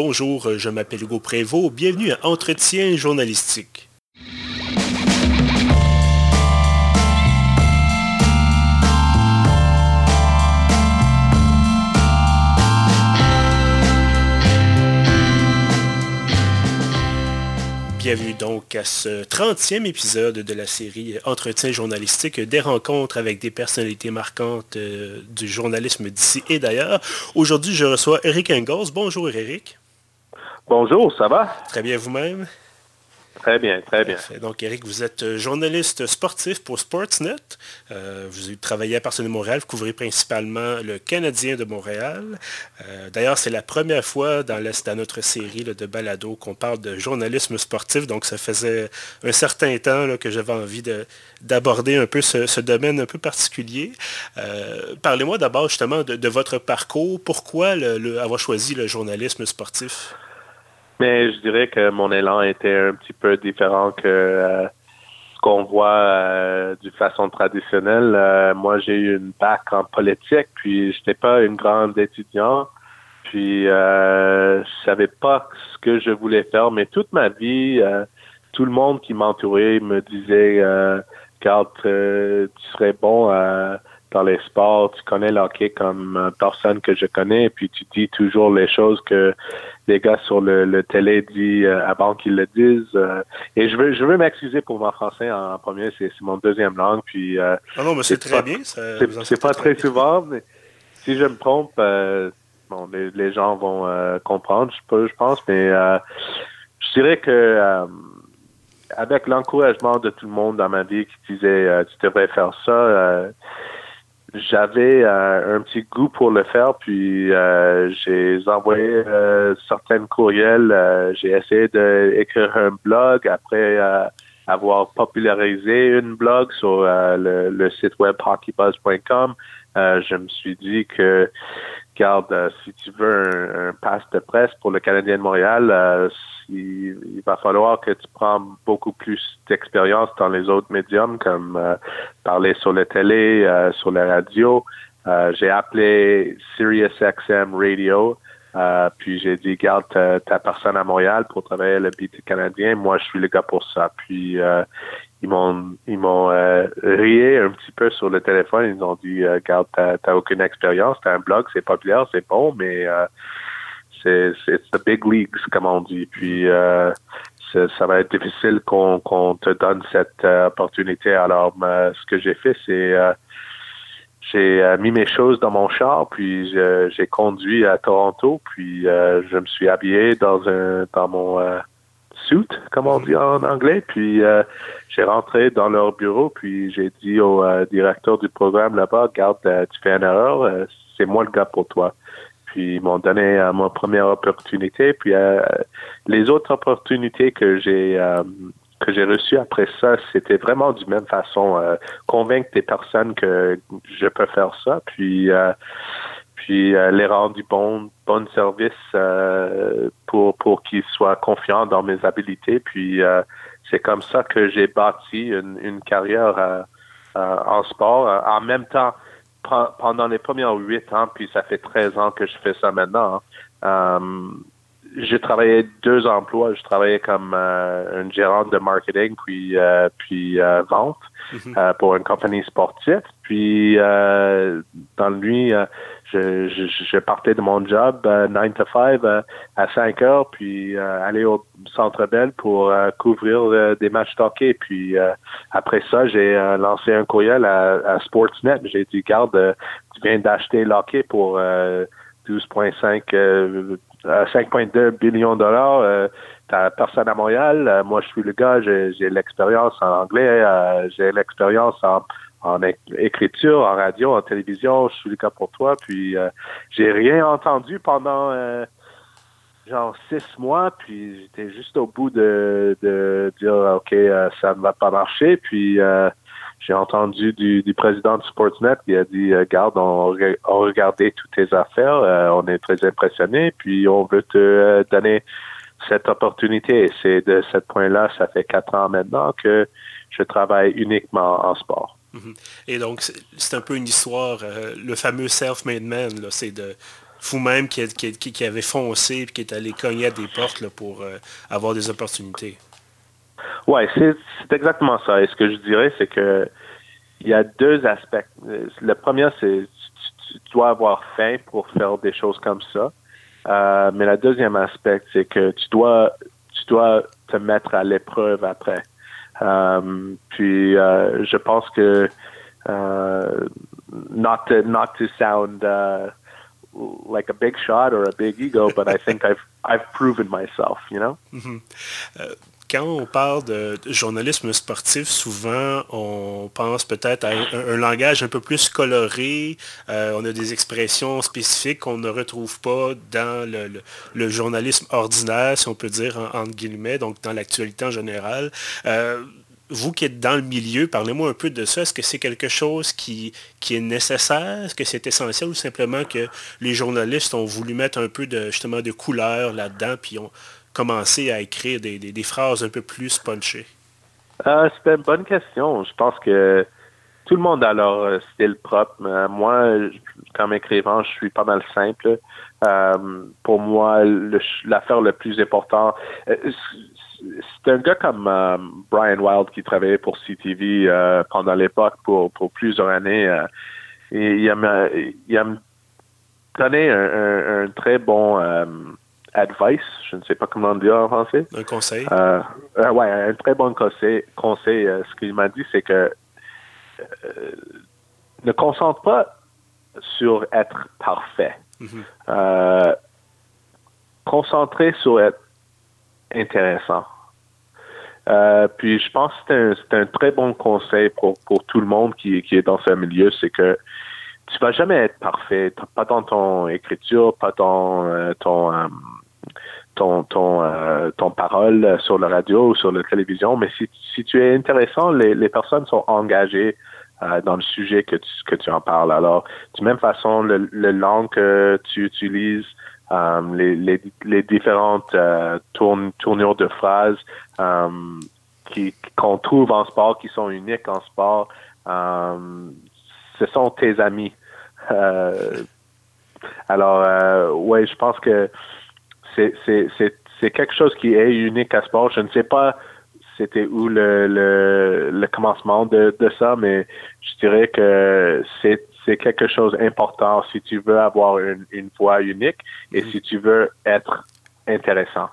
Bonjour, je m'appelle Hugo Prévost. Bienvenue à Entretien journalistique. Bienvenue donc à ce 30e épisode de la série Entretien journalistique, des rencontres avec des personnalités marquantes euh, du journalisme d'ici et d'ailleurs. Aujourd'hui, je reçois Eric Engels. Bonjour Eric. Bonjour, ça va? Très bien vous-même? Très bien, très bien. Donc, Eric, vous êtes euh, journaliste sportif pour Sportsnet. Euh, vous travaillez à partir de Montréal. Vous couvrez principalement le Canadien de Montréal. Euh, d'ailleurs, c'est la première fois dans, notre série de balado qu'on parle de journalisme sportif. Donc, ça faisait un certain temps que j'avais envie d'aborder un peu ce, domaine un peu particulier. Parlez-moi d'abord justement de, votre parcours. Pourquoi avoir choisi le journalisme sportif? Mais je dirais que mon élan était un petit peu différent que euh, ce qu'on voit euh, d'une façon traditionnelle. Euh, moi, j'ai eu une bac en politique, puis je n'étais pas une grande étudiante, puis je savais pas ce que je voulais faire. Mais toute ma vie, tout le monde qui m'entourait me disait, quand tu serais bon dans les sports, tu connais l'hockey comme personne que je connais, puis tu dis toujours les choses que les gars sur le, télé disent euh, avant qu'ils le disent. Euh, et je veux, je veux m'excuser pour mon français en premier, c'est mon deuxième langue. Puis, euh, ah non, mais c'est très bien. C'est pas très, souvent, mais si je me trompe, bon, les, gens vont comprendre, je, je pense, mais je dirais que avec l'encouragement de tout le monde dans ma vie qui disait tu devrais faire ça, j'avais euh, un petit goût pour le faire, puis euh, j'ai envoyé euh, certains courriels. j'ai essayé d'écrire un blog après avoir popularisé une blog sur le, site web hockeybuzz.com. je me suis dit que, garde, si tu veux un, un passe de presse pour le Canadien de Montréal, il, va falloir que tu prends beaucoup plus d'expérience dans les autres médiums, comme euh, parler sur la télé, euh, sur la radio. Euh, j'ai appelé SiriusXM Radio, puis j'ai dit, garde ta, personne à Montréal pour travailler le beat canadien. Moi, je suis le gars pour ça. Puis ils m'ont ils m'ont rié un petit peu sur le téléphone. Ils ont dit, garde, t'as aucune expérience, t'as un blog, c'est populaire, c'est bon, mais c'est the big leagues, comme on dit. Puis euh, ça va être difficile qu'on te donne cette euh, opportunité. Alors, ce que j'ai fait, c'est euh, j'ai mis mes choses dans mon char, puis j'ai conduit à Toronto, puis je me suis habillé dans un dans mon comme on dit en anglais, puis j'ai rentré dans leur bureau, puis j'ai dit au directeur du programme là-bas, garde, tu fais une erreur, c'est moi le gars pour toi. Puis ils m'ont donné euh, ma première opportunité. Puis euh, les autres opportunités que j'ai euh, que j'ai reçues après ça, c'était vraiment du même façon. convaincre des personnes que je peux faire ça. Puis puis les rendre du bon bon service pour pour qu'ils soient confiants dans mes habilités. Puis c'est comme ça que j'ai bâti une, une carrière en sport. En même temps, pendant les premiers huit ans, puis ça fait 13 ans que je fais ça maintenant, hein, euh, j'ai travaillé deux emplois. Je travaillais comme euh, un gérant de marketing puis euh, puis euh, vente mhm. pour une compagnie sportive. Puis dans le je, je, partais de mon job 9 to 5 à 5 heures, puis aller au Centre Bell pour couvrir des matchs hockey. Puis après ça, j'ai lancé un courriel à, Sportsnet. J'ai dit, garde, tu viens d'acheter l'hockey pour 12,5 5,2 billions de dollars. Euh, t'as personne à Montréal. Euh, moi, je suis le gars, j'ai l'expérience en anglais, euh, j'ai l'expérience en, en écriture, en radio, en télévision. Je suis le gars pour toi. Puis, j'ai rien entendu pendant genre six mois. Puis, j'étais juste au bout de, de dire, OK, ça ne va pas marcher. Puis, j'ai entendu du, du, président de Sportsnet qui a dit euh, Garde, on, a regardé toutes tes affaires, euh, on est très impressionné, puis on veut te euh, donner cette opportunité. C'est de ce point-là, ça fait quatre ans maintenant que je travaille uniquement en sport. Mhm. Et donc, c'est un peu une histoire, le fameux self-made man, c'est de vous-même qui, qui, avez foncé et qui est allé cogner à des portes pour avoir des opportunités. Oui, c'est exactement ça. Et ce que je dirais, c'est que il y a deux aspects. Le premier, c'est tu, tu dois avoir faim pour faire des choses comme ça. Euh, mais le deuxième aspect, c'est que tu dois, tu dois te mettre à l'épreuve après. Euh, puis, euh, je pense que not to not to sound uh, like a big shot or a big ego, but I think I've I've proven myself. You know. Mm-hmm quand on parle de journalisme sportif, souvent on pense peut-être à un, langage un peu plus coloré. Euh, on a des expressions spécifiques qu'on ne retrouve pas dans le, journalisme ordinaire, si on peut dire, entre guillemets, donc dans l'actualité en général. Euh, vous qui êtes dans le milieu, parlez-moi un peu de ça. Est-ce que c'est quelque chose qui, est nécessaire? Est-ce que c'est essentiel ou simplement que les journalistes ont voulu mettre un peu de, justement de couleur là-dedans, puis commencer à écrire des, des, phrases un peu plus punchées? Euh, c'est une bonne question. Je pense que tout le monde a leur euh, style propre. Euh, moi, comme écrivain, je suis pas mal simple. pour moi, l'affaire le, plus important, c'est un gars comme Brian Wild qui travaillait pour CTV pendant l'époque pour, plusieurs années. et il m'a donné un, un, très bon advice, je ne sais pas comment dire en français. Un conseil. Euh, euh ouais, un très bon conseil. conseil euh, ce qu'il m'a dit, c'est que euh, ne concentre pas sur être parfait. Mm concentrer sur être intéressant. puis je pense que c'est un, très bon conseil pour, pour tout le monde qui, qui est dans ce milieu, c'est que tu vas jamais être parfait, pas dans ton écriture, pas dans ton ton ton euh, ton parole sur la radio ou sur la télévision, mais si, si tu es intéressant, les, les personnes sont engagées euh, dans le sujet que tu, que tu en parles. Alors, de même façon, le, le langue que tu utilises, euh, les, les, les, différentes tournures de phrases qui qu'on trouve en sport, qui sont uniques en sport, ce sont tes amis. alors, ouais, je pense que c'est quelque chose qui est unique à sport. Je ne sais pas c'était où le, le, commencement de, ça, mais je dirais que c'est quelque chose d'important si tu veux avoir une, une voix unique et mm-hmm. si tu veux être intéressant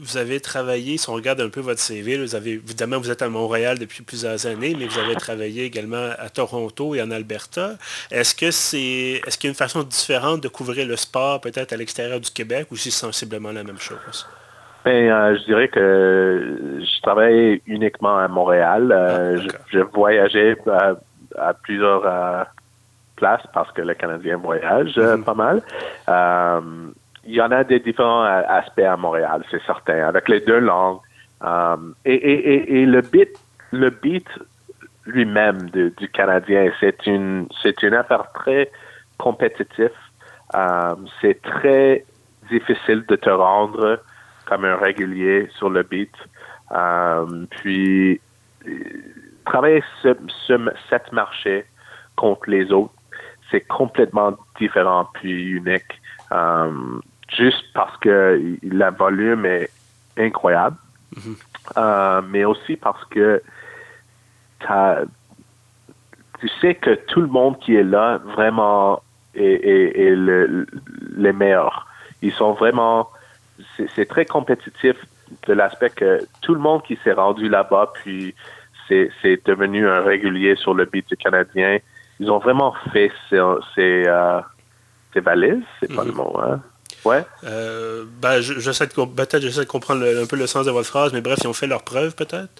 vous avez travaillé, si on regarde un peu votre CV, vous avez, évidemment, vous êtes à Montréal depuis plusieurs années, mais vous avez travaillé également à Toronto et en Alberta. Est-ce que c'est, est-ce qu'il y a une façon différente de couvrir le sport peut-être à l'extérieur du Québec ou c'est sensiblement la même chose? Ben, euh, je dirais que je travaillais uniquement à Montréal. Euh, ah, je, voyageais à, plusieurs euh, places parce que le Canadien voyage mm-hmm. pas mal il y en a des différents aspects à Montréal, c'est certain, avec les deux langues. Um, et, et, et, le beat, le beat lui-même du Canadien, c'est une, c'est une affaire très compétitive. Um, c'est très difficile de te rendre comme un régulier sur le beat. Um, puis travailler ce, ce, cette marché contre les autres, c'est complètement différent puis unique. Um, juste parce que le volume est incroyable, mhm. euh, mais aussi parce que tu sais que tout le monde qui est là vraiment est, le, les meilleurs. Ils sont vraiment, c'est très compétitif de l'aspect que tout le monde qui s'est rendu là-bas, puis c'est devenu un régulier sur le beat du Canadien, ils ont vraiment fait ces, ces, euh, valises, c'est pas le mhm. mot, hein? Ouais. Euh, ben, j'essaie de, peut-être j'essaie de comprendre un peu le sens de votre phrase, mais bref, ils ont fait leur preuve, peut-être?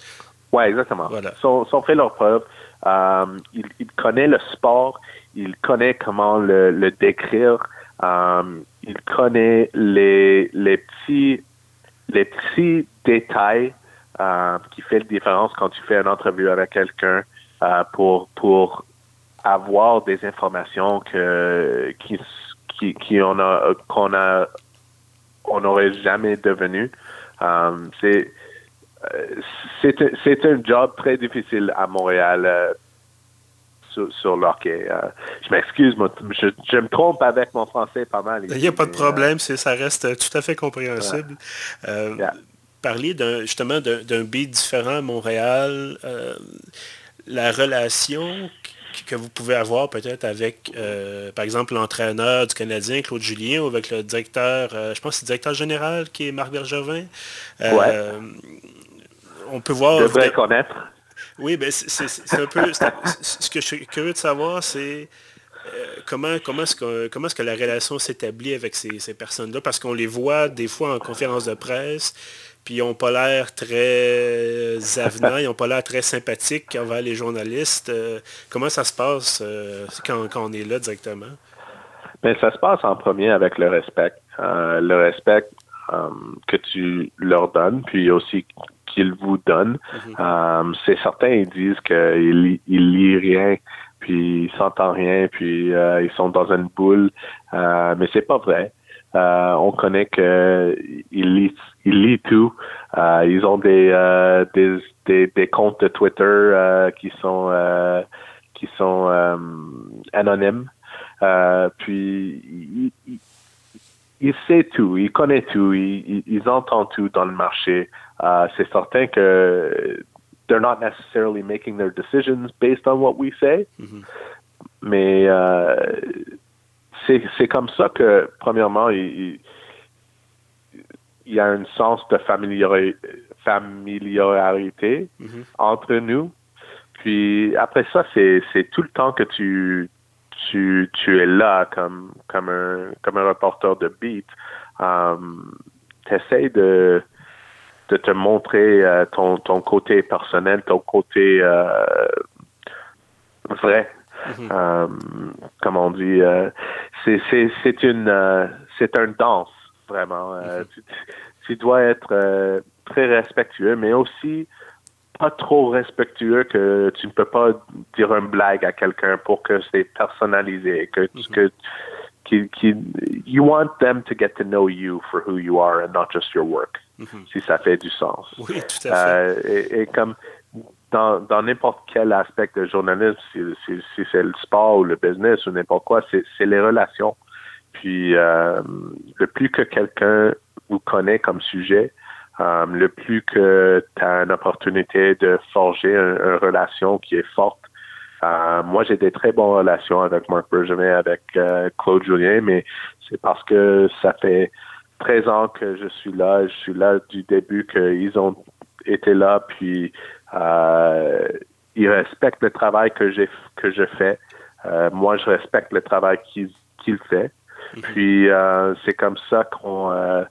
Oui, exactement. Voilà. Ils ont, fait leur preuve. Euh, il, il, connaît le sport, il connaît comment le, décrire, euh, il connaît les, les petits les petits détails euh, qui fait la différence quand tu fais une entrevue avec quelqu'un euh, pour pour avoir des informations que qui qui, on a qu'on a on n'aurait jamais devenu. Um, c'est c'est c'est un job très difficile à Montréal. Euh, sur, l'hockey. je m'excuse, je, me trompe avec mon français pas mal. Il n'y a pas de problème, ça reste tout à fait compréhensible. Parler justement d'un beat différent à Montréal, la relation que vous pouvez avoir peut-être avec, euh, par exemple, l'entraîneur du Canadien, Claude Julien, ou avec le directeur, euh, je pense que c'est le directeur général qui est Marc Bergevin. Euh, on peut voir... Devrait connaître. Oui, ben c'est un peu... ce que je suis curieux de savoir, c'est comment, comment est-ce que, comment est que la relation s'établit avec ces, ces personnes-là? Parce qu'on les voit des fois en conférence de presse, puis ils n'ont pas l'air très avenants, ils n'ont pas l'air très sympathiques envers les journalistes. Euh, comment ça se passe euh, quand, on est là directement? Bien, ça se passe en premier avec le respect. Euh, le respect que tu leur donnes, puis aussi qu'ils vous donnent. Mhm. c'est certain, ils disent qu'ils ils lisent rien, puis ils s'entendent rien, puis ils sont dans une boule, mais c'est pas vrai. Euh, on connaît qu'ils lisent, ils lisent tout. Euh, ils ont des, euh, des, des, des, comptes de Twitter qui sont qui sont anonymes. puis ils, ils, savent tout, ils connaissent tout, ils, ils, entendent tout dans le marché. C'est certain que they're not necessarily making their decisions based on what we say, mm-hmm. mais c'est comme ça que, premièrement, il, y a un sens de familiarité, mm-hmm. entre nous. Puis après ça, c'est tout le temps que tu, tu, tu es là comme, comme, un, comme un reporter de beat. Um, tu essaies de, de te montrer euh, ton, ton côté personnel, ton côté euh, vrai. Mm-hmm. Um, comme on dit, euh, c'est une euh, c'est un danse vraiment. Euh, mhm. tu, dois être euh, très respectueux, mais aussi pas trop respectueux que tu ne peux pas dire une blague à quelqu'un pour que c'est personnalisé, que, mm que qui, qui, you want them to get to know you for who you are and not just your work, mhm. si ça fait du sens. Oui, tout à fait. et, et, comme dans n'importe quel aspect de journalisme, si, c'est le sport ou le business ou n'importe quoi, c'est les relations. Puis euh, le plus que quelqu'un vous connaît comme sujet, euh, le plus que tu as une opportunité de forger une, relation qui est forte. Euh, moi, j'ai des très bonnes relations avec Marc Bergevin, avec Claude Julien, mais c'est parce que ça fait 13 ans que je suis là. Je suis là du début qu'ils ont été là, puis euh, ils respectent le travail que j'ai que je fais. Euh, moi, je respecte le travail qu'il qu'il fait. Mhm. Puis euh, c'est comme ça qu'on euh,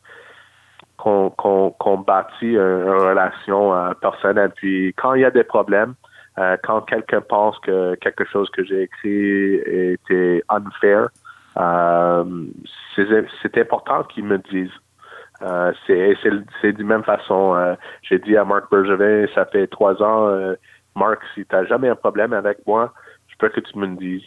qu'on bâtit une, relation euh, personnelle. Puis quand il y a des problèmes, quand quelqu'un pense que quelque chose que j'ai écrit était unfair, c'est important qu'il me dise. Euh, c'est c'est de même façon. Euh, j'ai dit à Marc Bergevin, ça fait trois ans, euh, Marc, si tu n'as jamais un problème avec moi, je peux que tu me le dises.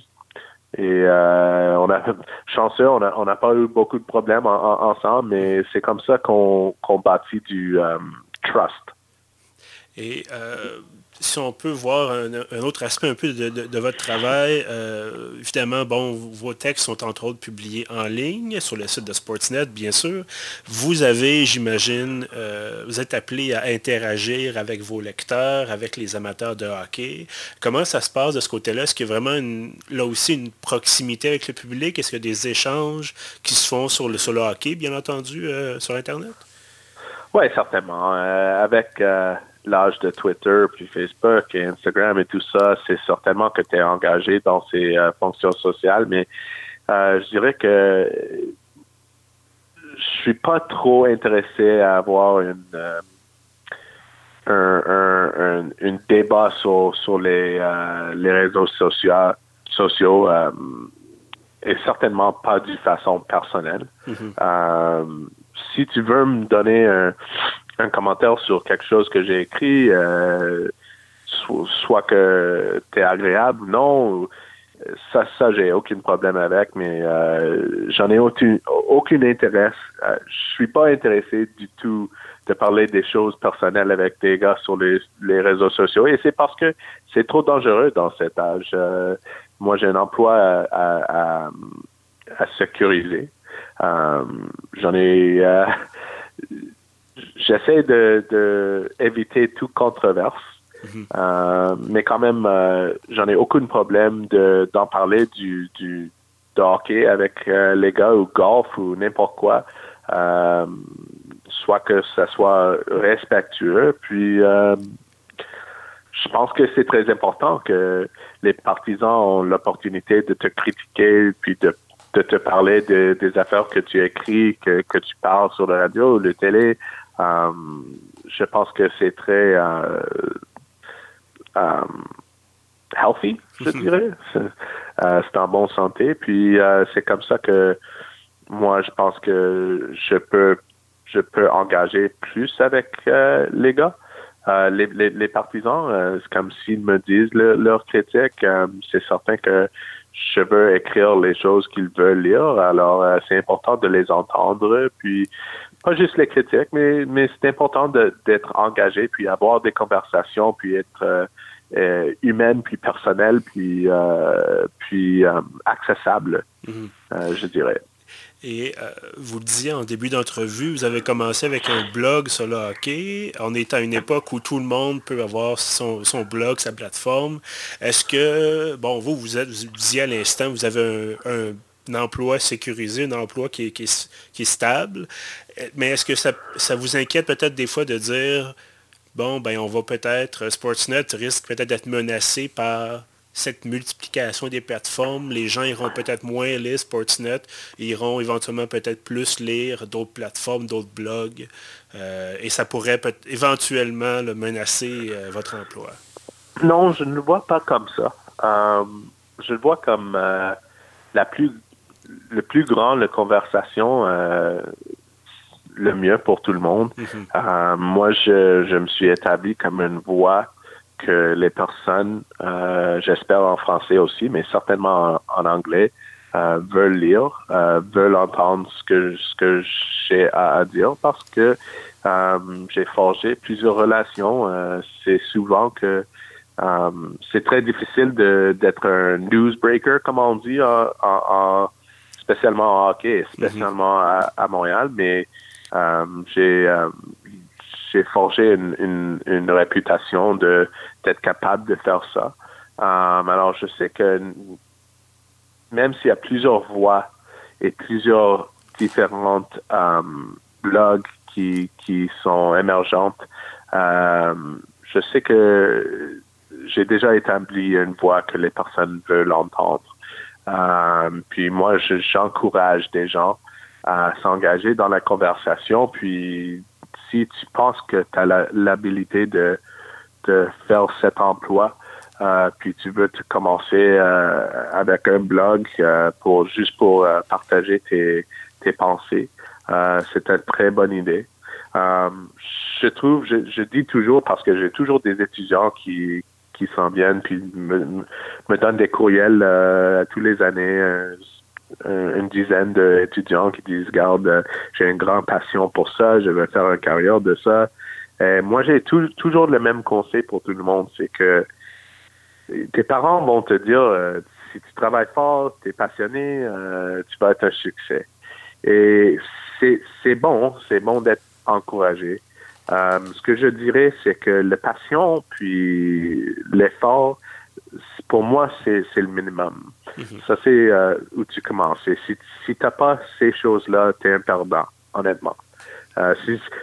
Et on a chanceux, on n'a on pas eu beaucoup de problèmes ensemble, mais c'est comme ça qu'on qu'on bâtit du trust. Et si on peut voir un, autre aspect un peu de, votre travail, euh, évidemment, bon, vos textes sont entre autres publiés en ligne sur le site de Sportsnet, bien sûr. Vous avez, j'imagine, euh, vous êtes appelé à interagir avec vos lecteurs, avec les amateurs de hockey. Comment ça se passe de ce côté-là? Est-ce qu'il y a vraiment là aussi une proximité avec le public? Est-ce qu'il y a des échanges qui se font sur le, sur hockey, bien entendu, euh, sur Internet? Oui, certainement. avec l'âge de Twitter, puis Facebook et Instagram et tout ça, c'est certainement que tu es engagé dans ces euh, fonctions sociales, mais euh, je dirais que je suis pas trop intéressé à avoir une euh, un, un, débat sur, sur les, les réseaux sociaux, sociaux et certainement pas d'une façon personnelle. Mm-hmm. si tu veux me donner un, un commentaire sur quelque chose que j'ai écrit, euh, soit que tu es agréable ou non, ça, ça j'ai aucun problème avec, mais euh, j'en ai aucun, aucun intérêt. Euh, je suis pas intéressé du tout de parler des choses personnelles avec des gars sur les, les réseaux sociaux. Et c'est parce que c'est trop dangereux dans cet âge. Euh, moi, j'ai un emploi à, à, à, sécuriser. Euh, j'en ai... J'essaie de, de éviter toute controverse. Mhm. Euh, mais quand même, euh, j'en ai aucun problème de, d'en parler du, du de hockey avec euh, les gars ou golf ou n'importe quoi. soit que ça soit respectueux. Puis, je pense que c'est très important que les partisans ont l'opportunité de te critiquer puis de, de te parler de, des affaires que tu écris, que, que tu parles sur la radio ou la télé. Je pense que c'est très um, healthy, je mhm. dirais. Euh, c'est en bonne santé. Puis euh, c'est comme ça que moi, je pense que je peux je peux engager plus avec euh, les gars. Les, les, les, partisans, c'est comme s'ils me disent leur, leur critique. c'est certain que je veux écrire les choses qu'ils veulent lire. Alors, c'est important de les entendre. Puis, pas juste les critiques, mais, mais c'est important d'être engagé, puis avoir des conversations, puis être euh, humaine, puis personnelle, puis, euh, puis euh, accessible, mhm. je dirais. Et vous le disiez en début d'entrevue, vous avez commencé avec un blog sur le hockey. On est à une époque où tout le monde peut avoir son, blog, sa plateforme. Est-ce que, bon, vous, vous, êtes, vous disiez à l'instant, vous avez un, emploi sécurisé, un emploi qui est, qui est, stable. Mais est-ce que ça, ça vous inquiète peut-être des fois de dire, bon, ben on va peut-être, euh, Sportsnet risque peut-être d'être menacé par cette multiplication des plateformes. Les gens iront peut-être moins lire Sportsnet, iront éventuellement peut-être plus lire d'autres plateformes, d'autres blogs, euh, et ça pourrait peut éventuellement le menacer euh, votre emploi. Non, je ne le vois pas comme ça. je le vois comme la plus, le plus grande conversation le mieux pour tout le monde. Mhm. Euh, moi, je, je me suis établi comme une voix que les personnes, euh, j'espère en français aussi, mais certainement en, anglais, euh, veulent lire, euh, veulent entendre ce que ce que j'ai à, dire parce que euh, j'ai forgé plusieurs relations. Euh, c'est souvent que c'est très difficile d'être un newsbreaker, comme on dit, en, en, spécialement en hockey, mhm. spécialement à, à, Montréal, mais euh, j'ai euh, j'ai forgé une, une, réputation de d'être capable de faire ça. Euh, alors je sais que même s'il y a plusieurs voix et plusieurs différentes blogs qui, qui sont émergentes, je sais que j'ai déjà établi une voix que les personnes veulent entendre. Puis moi, j'encourage des gens à s'engager dans la conversation. Puis si tu penses que tu as l'habilité de, de faire cet emploi, euh, puis tu veux te commencer euh, avec un blog euh, pour juste pour partager tes, tes pensées, c'est une très bonne idée. je trouve, je, je, dis toujours parce que j'ai toujours des étudiants qui qui s'en viennent puis me, me donnent des courriels tous les années une dizaine d'étudiants qui disent, garde, euh, j'ai une grande passion pour ça, je veux faire une carrière de ça. Euh, moi, j'ai toujours le même conseil pour tout le monde, c'est que tes parents vont te dire, euh, si tu travailles fort, tu es passionné, tu vas être un succès. Et c'est bon, c'est bon d'être encouragé. Ce que je dirais, c'est que la passion puis l'effort, pour moi, c'est le minimum. Mhm. Ça, c'est euh, où tu commences. Et si, si tu n'as pas ces choses-là, tu es un perdant, honnêtement. Euh,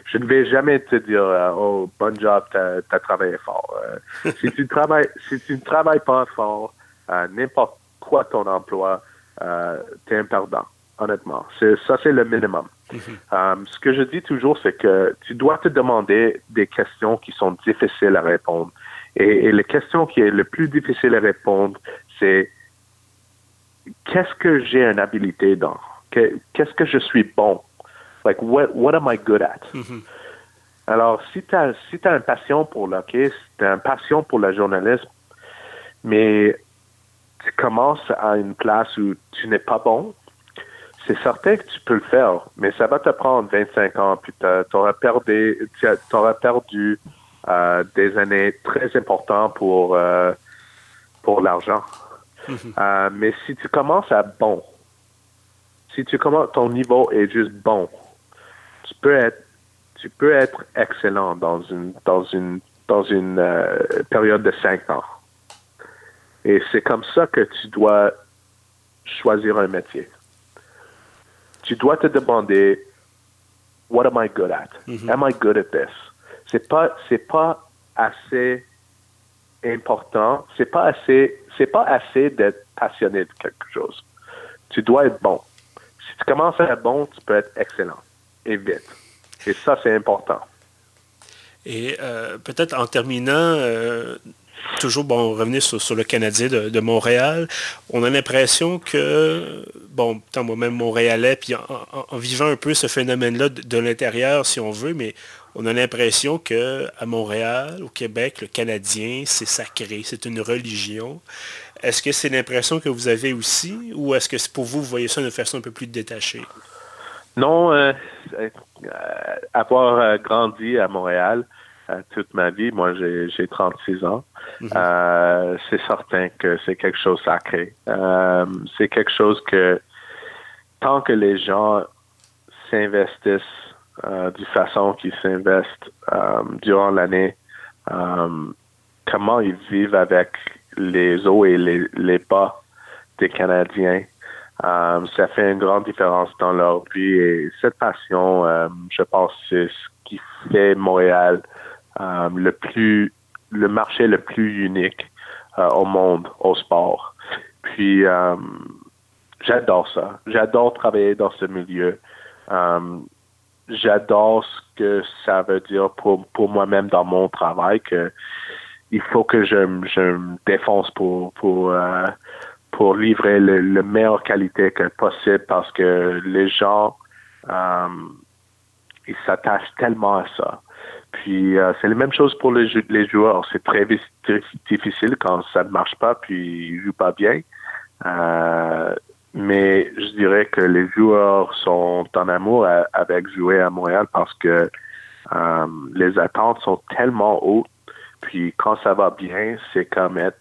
je ne vais jamais te dire euh, oh bon job tu as, travaillé fort si tu travailles si tu ne travailles pas fort n'importe quoi ton emploi tu es un perdant honnêtement ça c'est le minimum mhm. ce que je dis toujours c'est que tu dois te demander des questions qui sont difficiles à répondre et, et la question qui est le plus difficile à répondre c'est qu'est-ce que j'ai une habilité dans? Qu'est-ce que je suis bon? Like, what, what am I good at? Mm-hmm. Alors, si tu as, si as une passion pour l'hockey, si tu as une passion pour le journalisme, mais tu commences à une place où tu n'es pas bon, c'est certain que tu peux le faire, mais ça va te prendre 25 ans, puis tu auras perdu, auras perdu euh, des années très importantes pour, euh, pour l'argent. Mhm. Euh, mais si tu commences à bon, si tu commences, ton niveau est juste bon, tu peux être, tu peux être excellent dans une, dans une, dans une période de 5 ans. Et c'est comme ça que tu dois choisir un métier tu dois te demander what am I good at? Mm-hmm. Am I good at this? C'est pas c'est pas assez important, c'est pas assez c'est pas assez d'être passionné de quelque chose. Tu dois être bon. Si tu commences à être bon, tu peux être excellent et vite. Et ça c'est important. Et euh, peut-être en terminant, euh, toujours, bon, revenir sur, le Canadien de, Montréal, on a l'impression que, bon, tant moi-même Montréalais, puis en, vivant un peu ce phénomène-là de, l'intérieur, si on veut, mais on a l'impression qu'à Montréal, au Québec, le Canadien, c'est sacré, c'est une religion. Est-ce que c'est l'impression que vous avez aussi, ou est-ce que pour vous, vous voyez ça d'une façon un peu plus détachée? Non, euh, euh, avoir euh, grandi à Montréal, toute ma vie. Moi, j'ai 36 ans. Mhm. Euh, c'est certain que c'est quelque chose de sacré. Euh, c'est quelque chose que tant que les gens s'investissent euh, du façon qu'ils s'investent durant l'année, comment ils vivent avec les hauts et les, les bas des Canadiens, ça fait une grande différence dans leur vie et cette passion, je pense, c'est ce qui fait Montréal euh, le plus le marché le plus unique euh, au monde au sport. Puis euh, j'adore ça. J'adore travailler dans ce milieu. j'adore ce que ça veut dire pour, pour moi-même dans mon travail que il faut que je, me défonce pour pour pour livrer le, le meilleure qualité que possible parce que les gens ils s'attachent tellement à ça. Puis euh, c'est la même chose pour les, joueurs. C'est très, difficile quand ça ne marche pas, puis ils jouent pas bien. Euh, mais je dirais que les joueurs sont en amour avec jouer à Montréal parce que euh, les attentes sont tellement hautes. Puis quand ça va bien, c'est comme être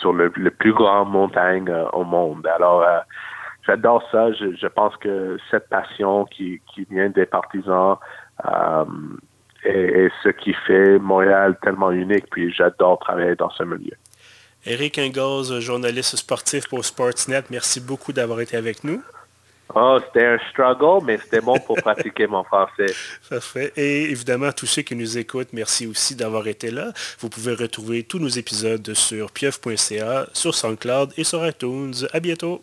sur le, plus grand montagne au monde. Alors j'adore ça. Je, pense que cette passion qui vient des partisans, euh, et, ce qui fait Montréal tellement unique. Puis j'adore travailler dans ce milieu. Eric Ingoz, journaliste sportif pour Sportsnet, merci beaucoup d'avoir été avec nous. Oh, c'était un struggle, mais c'était bon pour pratiquer mon français. Parfait. Et évidemment, tous ceux qui nous écoutent, merci aussi d'avoir été là. Vous pouvez retrouver tous nos épisodes sur pieuf.ca, sur SoundCloud et sur iTunes. À bientôt.